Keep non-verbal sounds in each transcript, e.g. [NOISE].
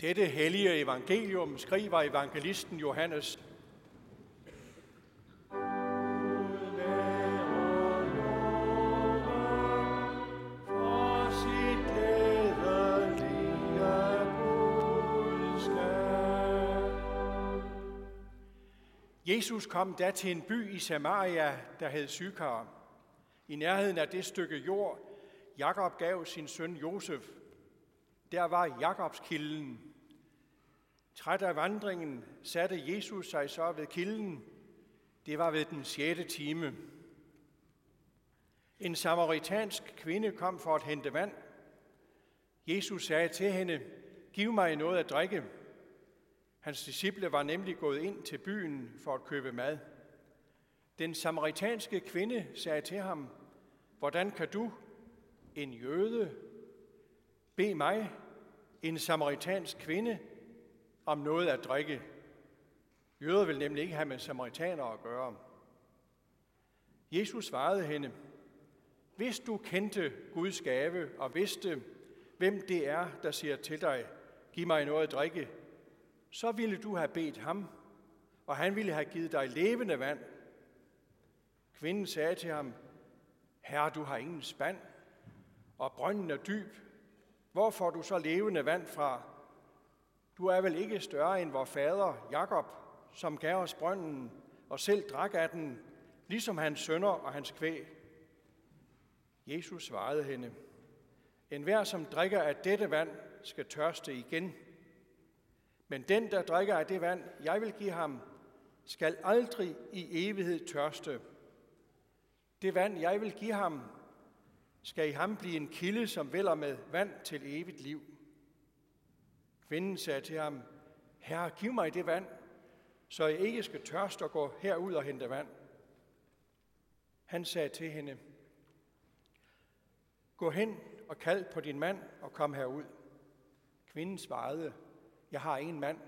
Dette hellige evangelium skriver evangelisten Johannes. Jesus kom da til en by i Samaria, der hed Sykar. I nærheden af det stykke jord, Jakob gav sin søn Josef. Der var Jakobs kilden. Træt af vandringen satte Jesus sig så ved kilden. Det var ved den sjette time. En samaritansk kvinde kom for at hente vand. Jesus sagde til hende, giv mig noget at drikke. Hans disciple var nemlig gået ind til byen for at købe mad. Den samaritanske kvinde sagde til ham, hvordan kan du, en jøde, bede mig, en samaritansk kvinde, om noget at drikke? Jøder vil nemlig ikke have med samaritanere at gøre. Jesus svarede hende, hvis du kendte Guds gave og vidste, hvem det er, der siger til dig, giv mig noget at drikke, så ville du have bedt ham, og han ville have givet dig levende vand. Kvinden sagde til ham, Herre, du har ingen spand, og brønden er dyb. Hvor får du så levende vand fra? Du er vel ikke større end vor fader Jakob, som gav os brønden og selv drak af den, ligesom hans sønner og hans kvæg. Jesus svarede hende, En hver, som drikker af dette vand, skal tørste igen. Men den, der drikker af det vand, jeg vil give ham, skal aldrig i evighed tørste. Det vand, jeg vil give ham, skal i ham blive en kilde, som vælger med vand til evigt liv. Kvinden sagde til ham, Herre, giv mig det vand, så jeg ikke skal tørste og gå herud og hente vand. Han sagde til hende, Gå hen og kald på din mand og kom herud. Kvinden svarede, jeg har ingen mand.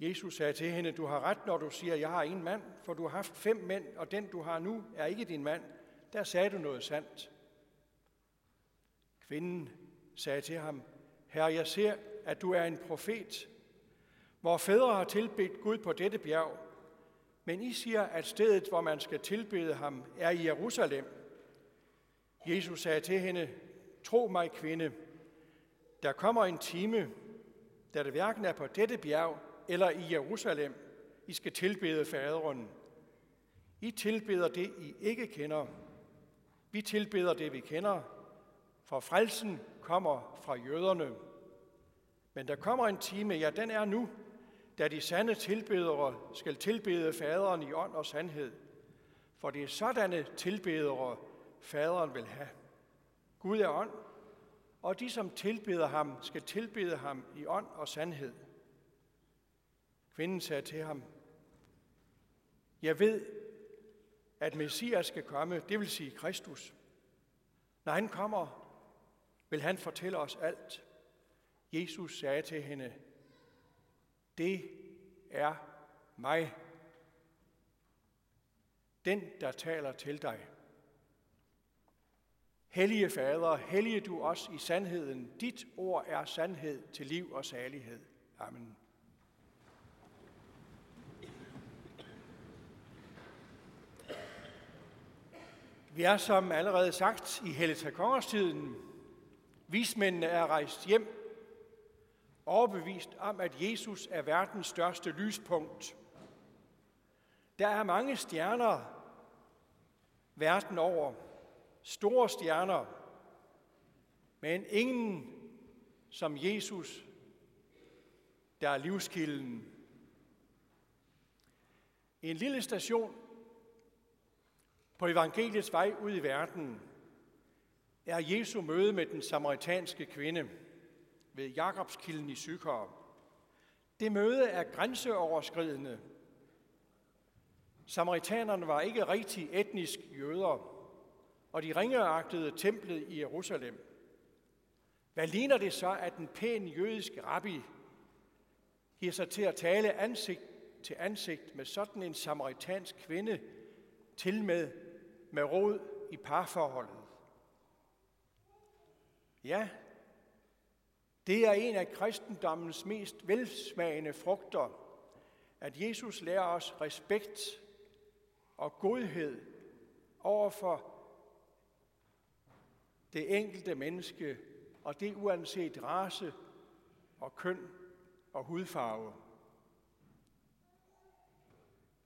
Jesus sagde til hende, du har ret, når du siger, jeg har en mand, for du har haft fem mænd, og den du har nu er ikke din mand. Der sagde du noget sandt. Kvinden sagde til ham, Herre, jeg ser, at du er en profet. Hvor fædre har tilbedt Gud på dette bjerg, men I siger, at stedet, hvor man skal tilbede ham, er i Jerusalem. Jesus sagde til hende, Tro mig, kvinde, der kommer en time, da det hverken er på dette bjerg eller i Jerusalem, I skal tilbede faderen. I tilbeder det, I ikke kender. Vi tilbeder det, vi kender, for frelsen kommer fra jøderne. Men der kommer en time, ja, den er nu, da de sande tilbedere skal tilbede faderen i ånd og sandhed. For det er sådanne tilbedere, faderen vil have. Gud er ånd, og de, som tilbeder ham, skal tilbede ham i ånd og sandhed. Kvinden sagde til ham, jeg ved, at Messias skal komme, det vil sige Kristus. Når han kommer, vil han fortælle os alt. Jesus sagde til hende, det er mig, den, der taler til dig. Hellige Fader, hellige du os i sandheden. Dit ord er sandhed til liv og salighed. Amen. Vi er som allerede sagt i Helligtagkongerstiden. Vismændene er rejst hjem, overbevist om, at Jesus er verdens største lyspunkt. Der er mange stjerner verden over, store stjerner, men ingen som Jesus, der er livskilden. En lille station på evangeliets vej ud i verden er Jesu møde med den samaritanske kvinde ved Jakobskilden i Sykar. Det møde er grænseoverskridende. Samaritanerne var ikke rigtig etnisk jøder, og de ringeagtede templet i Jerusalem. Hvad ligner det så, at en pæn jødisk rabbi giver sig til at tale ansigt til ansigt med sådan en samaritansk kvinde, til med med råd i parforholdet? Ja, Det er en af kristendommens mest velsmagende frugter, at Jesus lærer os respekt og godhed over for det enkelte menneske, og det uanset race og køn og hudfarve.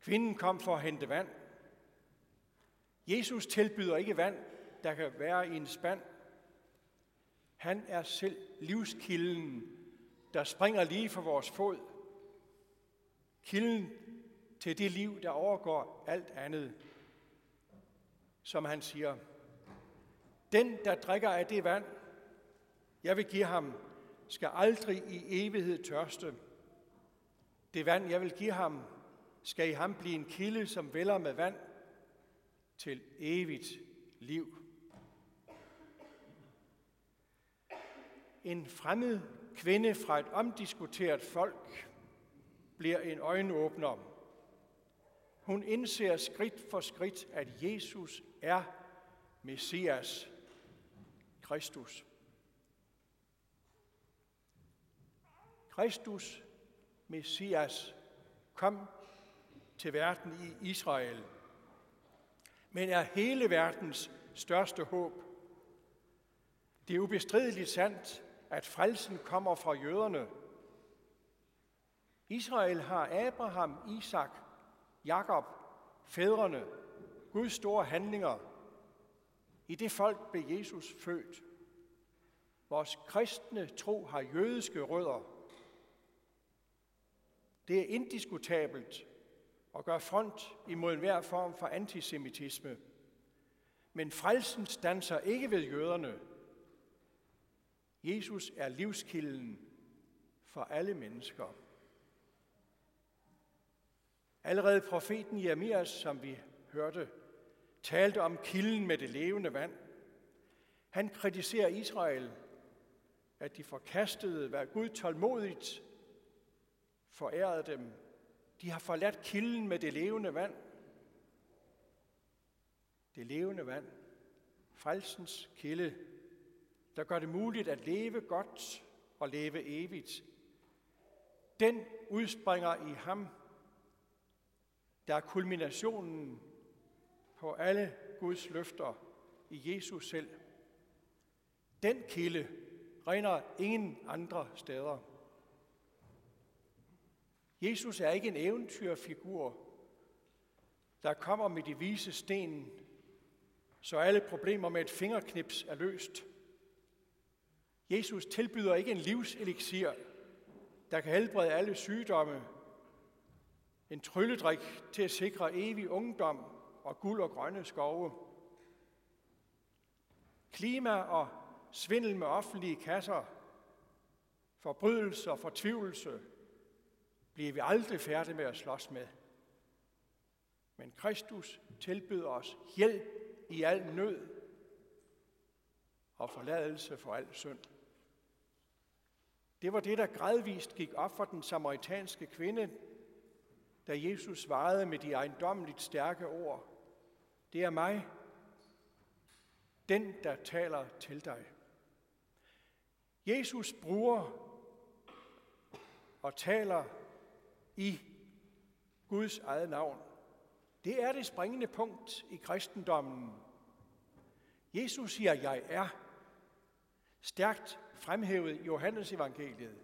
Kvinden kom for at hente vand. Jesus tilbyder ikke vand, der kan være i en spand. Han er selv livskilden, der springer lige for vores fod. Kilden til det liv, der overgår alt andet. Som han siger, den, der drikker af det vand, jeg vil give ham, skal aldrig i evighed tørste. Det vand, jeg vil give ham, skal i ham blive en kilde, som vælger med vand til evigt liv. En fremmed kvinde fra et omdiskuteret folk bliver en øjenåbner. Hun indser skridt for skridt, at Jesus er Messias, Kristus. Kristus, Messias, kom til verden i Israel, men er hele verdens største håb. Det er ubestrideligt sandt, at frelsen kommer fra jøderne. Israel har Abraham, Isak, Jakob, fædrene, Guds store handlinger. I det folk blev Jesus født. Vores kristne tro har jødiske rødder. Det er indiskutabelt og gør front imod enhver form for antisemitisme. Men frelsen stanser ikke ved jøderne. Jesus er livskilden for alle mennesker. Allerede profeten Jeremias, som vi hørte, talte om kilden med det levende vand. Han kritiserer Israel, at de forkastede, hvad Gud tålmodigt forærede dem. De har forladt kilden med det levende vand. Det levende vand, frelsens kilde, der gør det muligt at leve godt og leve evigt. Den udspringer i ham, der er kulminationen på alle Guds løfter i Jesus selv. Den kilde regner ingen andre steder. Jesus er ikke en eventyrfigur, der kommer med de vise sten, så alle problemer med et fingerknips er løst. Jesus tilbyder ikke en livseliksir, der kan helbrede alle sygdomme, en trylledrik til at sikre evig ungdom og guld og grønne skove. Klima og svindel med offentlige kasser, forbrydelse og fortvivlelse, bliver vi aldrig færdige med at slås med. Men Kristus tilbyder os hjælp i al nød og forladelse for al synd. Det var det, der gradvist gik op for den samaritanske kvinde, da Jesus svarede med de ejendommeligt stærke ord. Det er mig, den, der taler til dig. Jesus bruger og taler i Guds eget navn. Det er det springende punkt i kristendommen. Jesus siger, jeg er. Stærkt fremhævet Johannes evangeliet.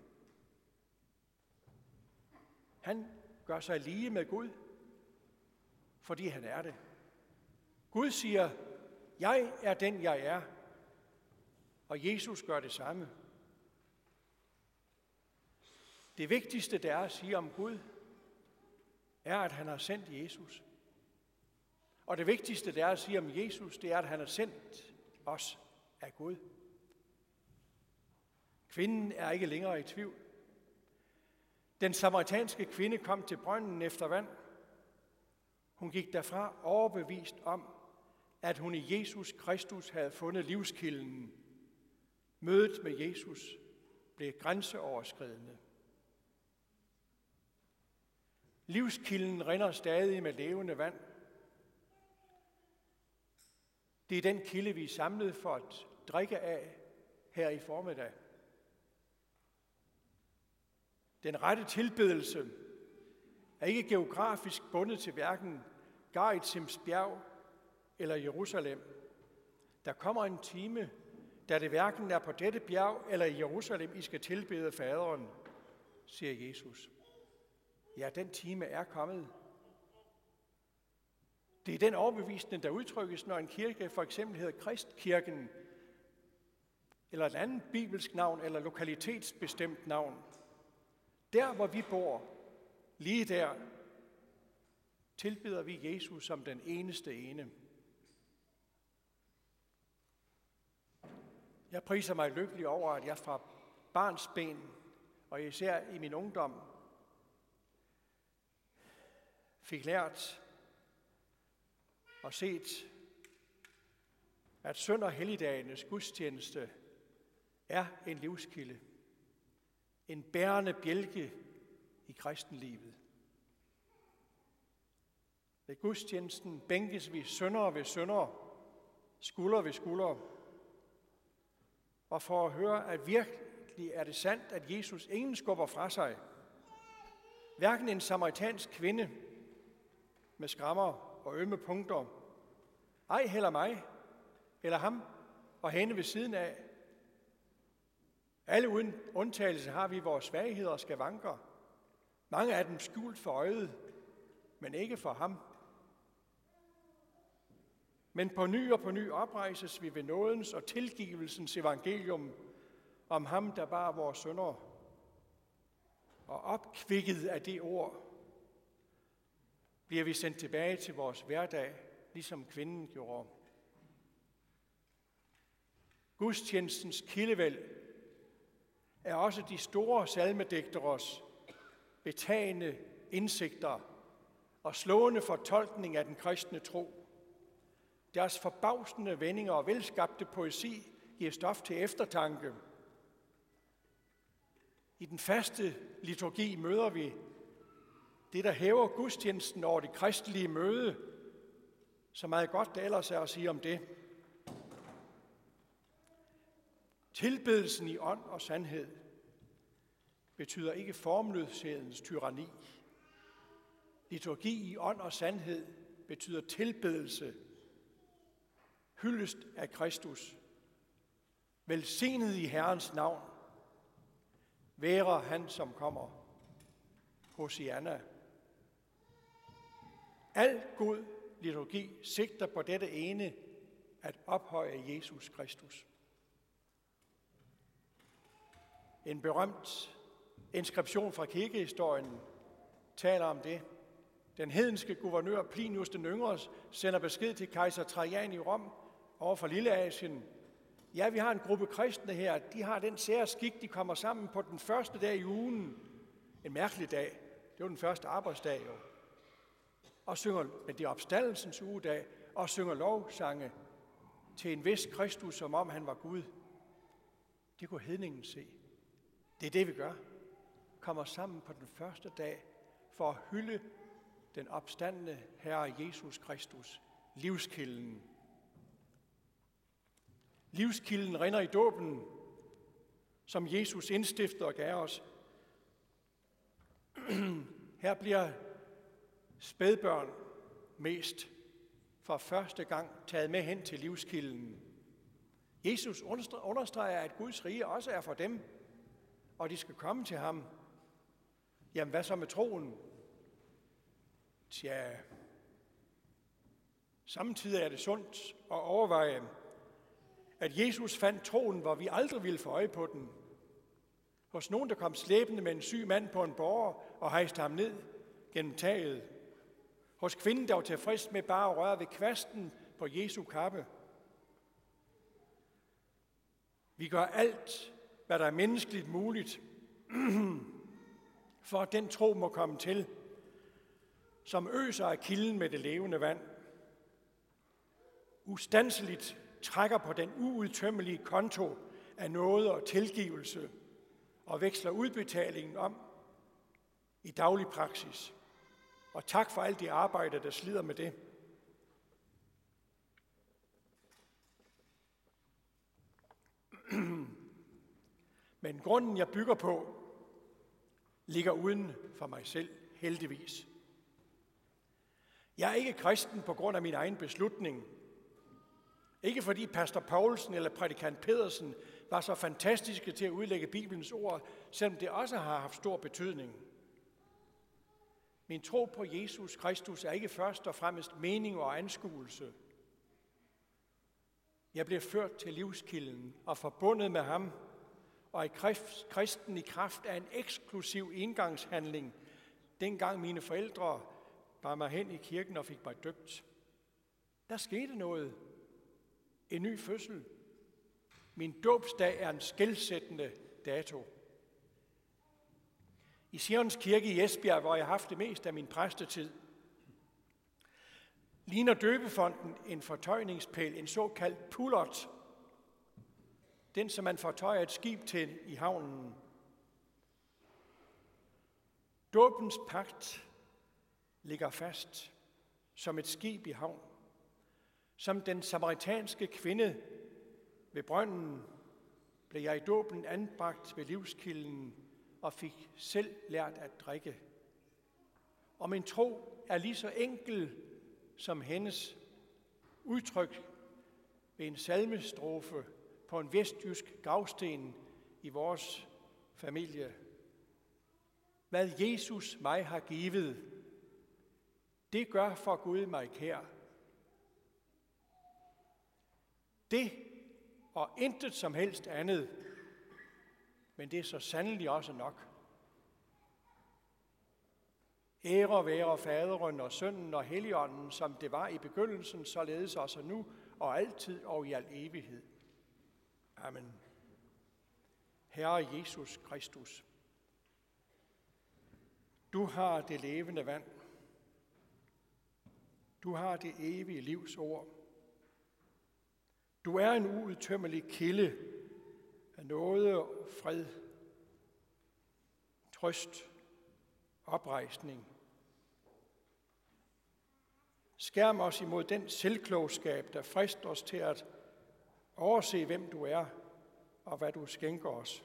Han gør sig lige med Gud, fordi han er det. Gud siger, jeg er den, jeg er. Og Jesus gør det samme. Det vigtigste, der er at sige om Gud, er, at han har sendt Jesus. Og det vigtigste, der er at sige om Jesus, det er, at han har sendt os af Gud. Kvinden er ikke længere i tvivl. Den samaritanske kvinde kom til brønden efter vand. Hun gik derfra overbevist om, at hun i Jesus Kristus havde fundet livskilden. Mødet med Jesus blev grænseoverskridende. Livskilden rinder stadig med levende vand. Det er den kilde, vi er samlet for at drikke af her i formiddag. Den rette tilbedelse er ikke geografisk bundet til hverken Garitsims bjerg eller Jerusalem. Der kommer en time, da det hverken er på dette bjerg eller i Jerusalem, I skal tilbede faderen, siger Jesus. Ja, den time er kommet. Det er den overbevisning, der udtrykkes, når en kirke for eksempel hedder Kristkirken, eller et andet bibelsk navn, eller lokalitetsbestemt navn. Der, hvor vi bor, lige der, tilbeder vi Jesus som den eneste ene. Jeg priser mig lykkelig over, at jeg fra barns ben, og især i min ungdom, fik lært og set, at sønd- og helligdagenes gudstjeneste er en livskilde, en bærende bjælke i kristenlivet. Ved gudstjenesten bænkes vi sønder ved sønder, skulder ved skulder, og for at høre, at virkelig er det sandt, at Jesus ingen skubber fra sig. Hverken en samaritansk kvinde med skrammer og ømme punkter, ej heller mig, eller ham og hende ved siden af. Alle uden undtagelse har vi vores svagheder og skavanker. Mange af dem skjult for øjet, men ikke for ham. Men på ny og på ny oprejses vi ved nådens og tilgivelsens evangelium om ham, der bar vores sønder. Og opkvikket af det ord, bliver vi sendt tilbage til vores hverdag, ligesom kvinden gjorde. Gudstjenestens kildevæld er også de store salmedigteres betagende indsigter og slående fortolkning af den kristne tro. Deres forbavsende vendinger og velskabte poesi giver stof til eftertanke. I den faste liturgi møder vi det, der hæver gudstjenesten over det kristelige møde, så meget godt der ellers er at sige om det. Tilbedelsen i ånd og sandhed betyder ikke formløshedens tyranni. Liturgi i ånd og sandhed betyder tilbedelse hyldest af Kristus. Velsignet i Herrens navn. Være han, som kommer. Hosianna. Al god liturgi sigter på dette ene, at ophøje Jesus Kristus. En berømt inskription fra kirkehistorien taler om det. Den hedenske guvernør Plinius den Yngre sender besked til kejser Trajan i Rom over for Lilleasien. Ja, vi har en gruppe kristne her. De har den sære skik, de kommer sammen på den første dag i ugen. En mærkelig dag. Det var den første arbejdsdag jo. Og synger, men det er opstandelsens ugedag, og synger lovsange til en vis Kristus, som om han var Gud. Det kunne hedningen se. Det er det, vi gør. Kommer sammen på den første dag for at hylde den opstandende Herre Jesus Kristus, livskilden, Livskilden rinder i dåben, som Jesus indstifter og gav os. [CLEARS THROAT] Her bliver spædbørn mest for første gang taget med hen til livskilden. Jesus understreger, at Guds rige også er for dem, og de skal komme til ham. Jamen, hvad så med troen? Tja, samtidig er det sundt at overveje, at Jesus fandt troen, hvor vi aldrig ville få øje på den. Hos nogen, der kom slæbende med en syg mand på en borger og hejste ham ned gennem taget. Hos kvinden, der var tilfreds med bare at røre ved kvasten på Jesu kappe. Vi gør alt, hvad der er menneskeligt muligt, [CLEARS THROAT] for at den tro må komme til, som øser af kilden med det levende vand. Ustanseligt trækker på den uudtømmelige konto af noget og tilgivelse og veksler udbetalingen om i daglig praksis. Og tak for alt det arbejde, der slider med det. Men grunden, jeg bygger på, ligger uden for mig selv, heldigvis. Jeg er ikke kristen på grund af min egen beslutning. Ikke fordi pastor Paulsen eller prædikant Pedersen var så fantastiske til at udlægge Bibelens ord, selvom det også har haft stor betydning. Min tro på Jesus Kristus er ikke først og fremmest mening og anskuelse. Jeg blev ført til livskilden og forbundet med ham, og i kristen i kraft af en eksklusiv indgangshandling, dengang mine forældre bar mig hen i kirken og fik mig døbt. Der skete noget. En ny fødsel. Min dåbsdag er en skældsættende dato. I Sions Kirke i Esbjerg, hvor jeg har haft det mest af min præstetid, ligner døbefonden en fortøjningspæl, en såkaldt pullot. Den, som man fortøjer et skib til i havnen. Dåbens pagt ligger fast som et skib i havn. Som den samaritanske kvinde ved brønden blev jeg i dåben anbragt ved livskilden og fik selv lært at drikke. Og min tro er lige så enkel som hendes udtryk ved en salmestrofe på en vestjysk gravsten i vores familie. Hvad Jesus mig har givet, det gør for Gud mig kær. Det og intet som helst andet, men det er så sandelig også nok. Ære være faderen og sønnen og helligånden, som det var i begyndelsen, således også nu og altid og i al evighed. Amen. Herre Jesus Kristus, du har det levende vand. Du har det evige livs ord. Du er en uudtømmelig kilde af noget, fred, trøst, oprejsning. Skærm os imod den selvklogskab, der frister os til at overse, hvem du er og hvad du skænker os.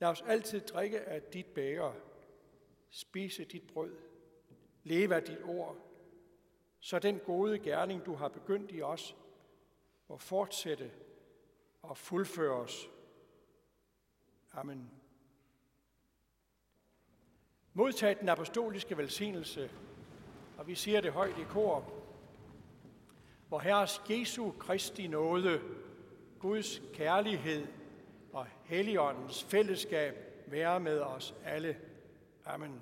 Lad os altid drikke af dit bæger, spise dit brød, leve af dit ord, så den gode gerning, du har begyndt i os, må fortsætte og fuldføre os. Amen. Modtag den apostoliske velsignelse, og vi siger det højt i kor. Hvor Herres Jesu Kristi nåde, Guds kærlighed og Helligåndens fællesskab være med os alle. Amen.